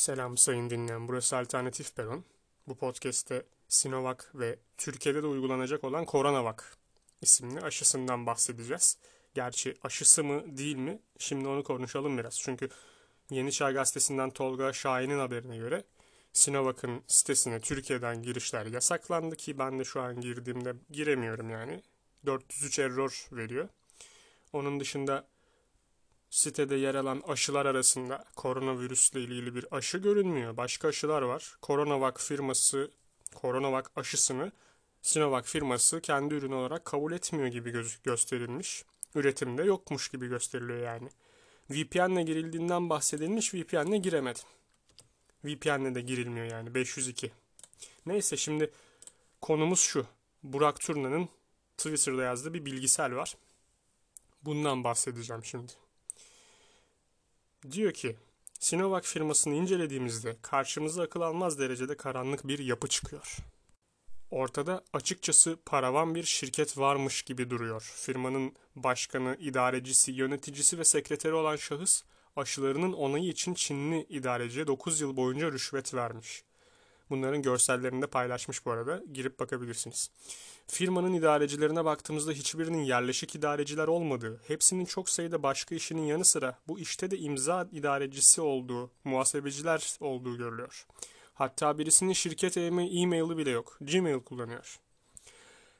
Selam sayın dinleyen. Burası Alternatif Peron. Bu podcast'te Sinovac ve Türkiye'de de uygulanacak olan Coronavac isimli aşısından bahsedeceğiz. Gerçi aşısı mı değil mi? Şimdi onu konuşalım biraz. Çünkü Yeni Çağ Gazetesi'nden Tolga Şahin'in haberine göre Sinovac'ın sitesine Türkiye'den girişler yasaklandı ki ben de şu an girdiğimde giremiyorum yani. 403 error veriyor. Onun dışında sitede yer alan aşılar arasında koronavirüsle ilgili bir aşı görünmüyor. Başka aşılar var. Coronavac firması Coronavac aşısını Sinovac firması kendi ürünü olarak kabul etmiyor gibi göz gösterilmiş. Üretimde yokmuş gibi gösteriliyor yani. VPN'le girildiğinden bahsedilmiş, VPN'le giremedi. VPN'le de girilmiyor yani 502. Neyse şimdi konumuz şu. Burak Turna'nın Twitter'da yazdığı bir bilgisel var. Bundan bahsedeceğim şimdi. Diyor ki Sinovac firmasını incelediğimizde karşımıza akıl almaz derecede karanlık bir yapı çıkıyor. Ortada açıkçası paravan bir şirket varmış gibi duruyor. Firmanın başkanı, idarecisi, yöneticisi ve sekreteri olan şahıs aşılarının onayı için Çinli idareciye 9 yıl boyunca rüşvet vermiş. Bunların görsellerini de paylaşmış bu arada. Girip bakabilirsiniz. Firmanın idarecilerine baktığımızda hiçbirinin yerleşik idareciler olmadığı, hepsinin çok sayıda başka işinin yanı sıra bu işte de imza idarecisi olduğu, muhasebeciler olduğu görülüyor. Hatta birisinin şirket e-maili bile yok. Gmail kullanıyor.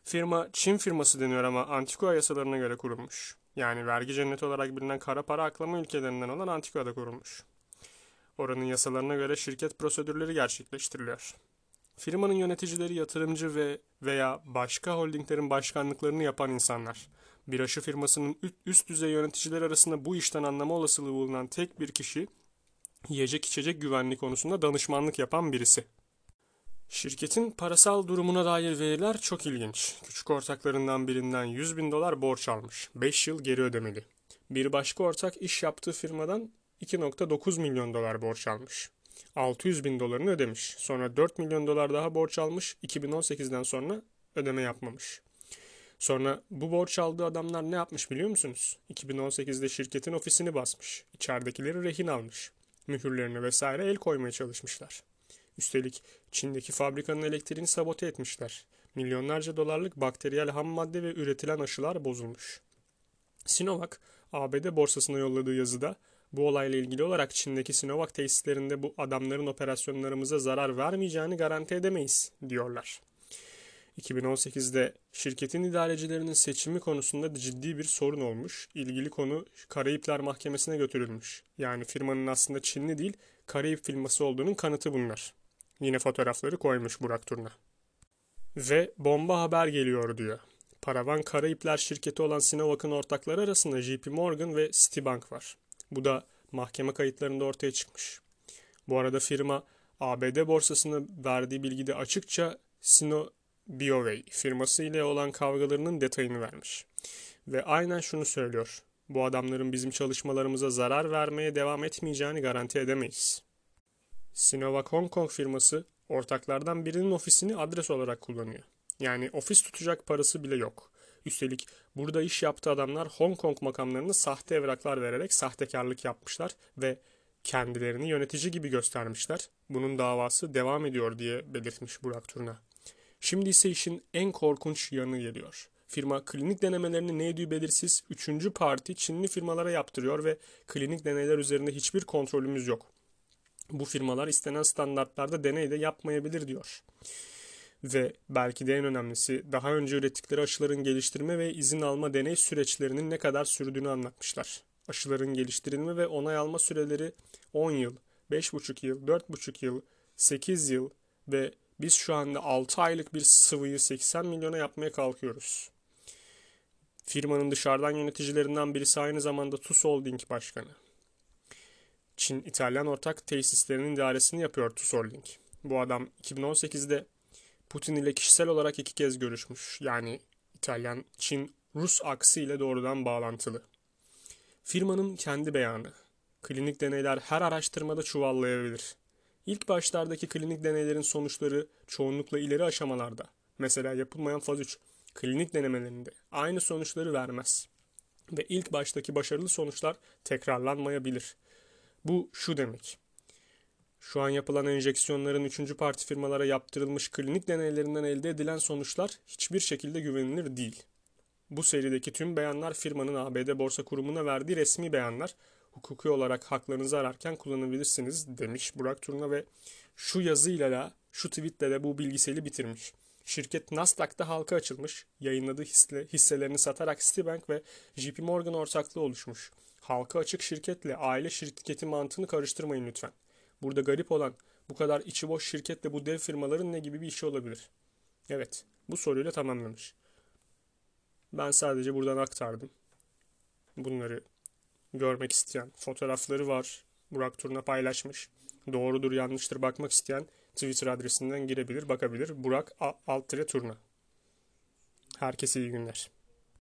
Firma Çin firması deniyor ama Antigua yasalarına göre kurulmuş. Yani vergi cenneti olarak bilinen kara para aklama ülkelerinden olan Antigua'da kurulmuş. Oranın yasalarına göre şirket prosedürleri gerçekleştiriliyor. Firmanın yöneticileri yatırımcı ve veya başka holdinglerin başkanlıklarını yapan insanlar. Bir aşı firmasının üst düzey yöneticiler arasında bu işten anlama olasılığı bulunan tek bir kişi yiyecek içecek güvenliği konusunda danışmanlık yapan birisi. Şirketin parasal durumuna dair veriler çok ilginç. Küçük ortaklarından birinden 100 bin dolar borç almış. 5 yıl geri ödemeli. Bir başka ortak iş yaptığı firmadan 2.9 milyon dolar borç almış. 600 bin dolarını ödemiş. Sonra 4 milyon dolar daha borç almış. 2018'den sonra ödeme yapmamış. Sonra bu borç aldığı adamlar ne yapmış biliyor musunuz? 2018'de şirketin ofisini basmış. İçeridekileri rehin almış. Mühürlerini vesaire el koymaya çalışmışlar. Üstelik Çin'deki fabrikanın elektriğini sabote etmişler. Milyonlarca dolarlık bakteriyel ham madde ve üretilen aşılar bozulmuş. Sinovac, ABD borsasına yolladığı yazıda bu olayla ilgili olarak Çin'deki Sinovac tesislerinde bu adamların operasyonlarımıza zarar vermeyeceğini garanti edemeyiz diyorlar. 2018'de şirketin idarecilerinin seçimi konusunda ciddi bir sorun olmuş. İlgili konu Karayipler Mahkemesi'ne götürülmüş. Yani firmanın aslında Çinli değil, Karayip firması olduğunun kanıtı bunlar. Yine fotoğrafları koymuş Burak Turna. Ve bomba haber geliyor diyor. Paravan Karayipler şirketi olan Sinovac'ın ortakları arasında JP Morgan ve Citibank var. Bu da mahkeme kayıtlarında ortaya çıkmış. Bu arada firma ABD borsasına verdiği bilgide açıkça Sino BioWay firması ile olan kavgalarının detayını vermiş. Ve aynen şunu söylüyor. Bu adamların bizim çalışmalarımıza zarar vermeye devam etmeyeceğini garanti edemeyiz. Sinovac Hong Kong firması ortaklardan birinin ofisini adres olarak kullanıyor. Yani ofis tutacak parası bile yok. Üstelik burada iş yaptığı adamlar Hong Kong makamlarını sahte evraklar vererek sahtekarlık yapmışlar ve kendilerini yönetici gibi göstermişler. Bunun davası devam ediyor diye belirtmiş Burak Turna. Şimdi ise işin en korkunç yanı geliyor. Firma klinik denemelerini ne neydi belirsiz üçüncü parti Çinli firmalara yaptırıyor ve klinik deneyler üzerinde hiçbir kontrolümüz yok. Bu firmalar istenen standartlarda deney de yapmayabilir diyor. Ve belki de en önemlisi daha önce ürettikleri aşıların geliştirme ve izin alma deney süreçlerinin ne kadar sürdüğünü anlatmışlar. Aşıların geliştirilme ve onay alma süreleri 10 yıl, 5,5 yıl, 4,5 yıl, 8 yıl ve biz şu anda 6 aylık bir sıvıyı 80 milyona yapmaya kalkıyoruz. Firmanın dışarıdan yöneticilerinden birisi aynı zamanda TUS Holding Başkanı. Çin İtalyan ortak tesislerinin idaresini yapıyor TUS Holding. Bu adam 2018'de Putin ile kişisel olarak iki kez görüşmüş. Yani İtalyan, Çin, Rus aksı ile doğrudan bağlantılı. Firmanın kendi beyanı. Klinik deneyler her araştırmada çuvallayabilir. İlk başlardaki klinik deneylerin sonuçları çoğunlukla ileri aşamalarda, mesela yapılmayan faz 3 klinik denemelerinde aynı sonuçları vermez. Ve ilk baştaki başarılı sonuçlar tekrarlanmayabilir. Bu şu demek. Şu an yapılan enjeksiyonların 3. parti firmalara yaptırılmış klinik deneylerinden elde edilen sonuçlar hiçbir şekilde güvenilir değil. Bu serideki tüm beyanlar firmanın ABD Borsa Kurumu'na verdiği resmi beyanlar. Hukuki olarak haklarınızı ararken kullanabilirsiniz demiş Burak Turna ve şu yazıyla da şu tweetle de bu bilgiseli bitirmiş. Şirket Nasdaq'ta halka açılmış, yayınladığı hisse, hisselerini satarak Citibank ve JP Morgan ortaklığı oluşmuş. Halka açık şirketle aile şirketi mantığını karıştırmayın lütfen. Burada garip olan bu kadar içi boş şirketle bu dev firmaların ne gibi bir işi olabilir? Evet, bu soruyla tamamlamış. Ben sadece buradan aktardım. Bunları görmek isteyen fotoğrafları var. Burak Turna paylaşmış. Doğrudur yanlıştır bakmak isteyen Twitter adresinden girebilir bakabilir. Burak Altre Turna. Herkese iyi günler.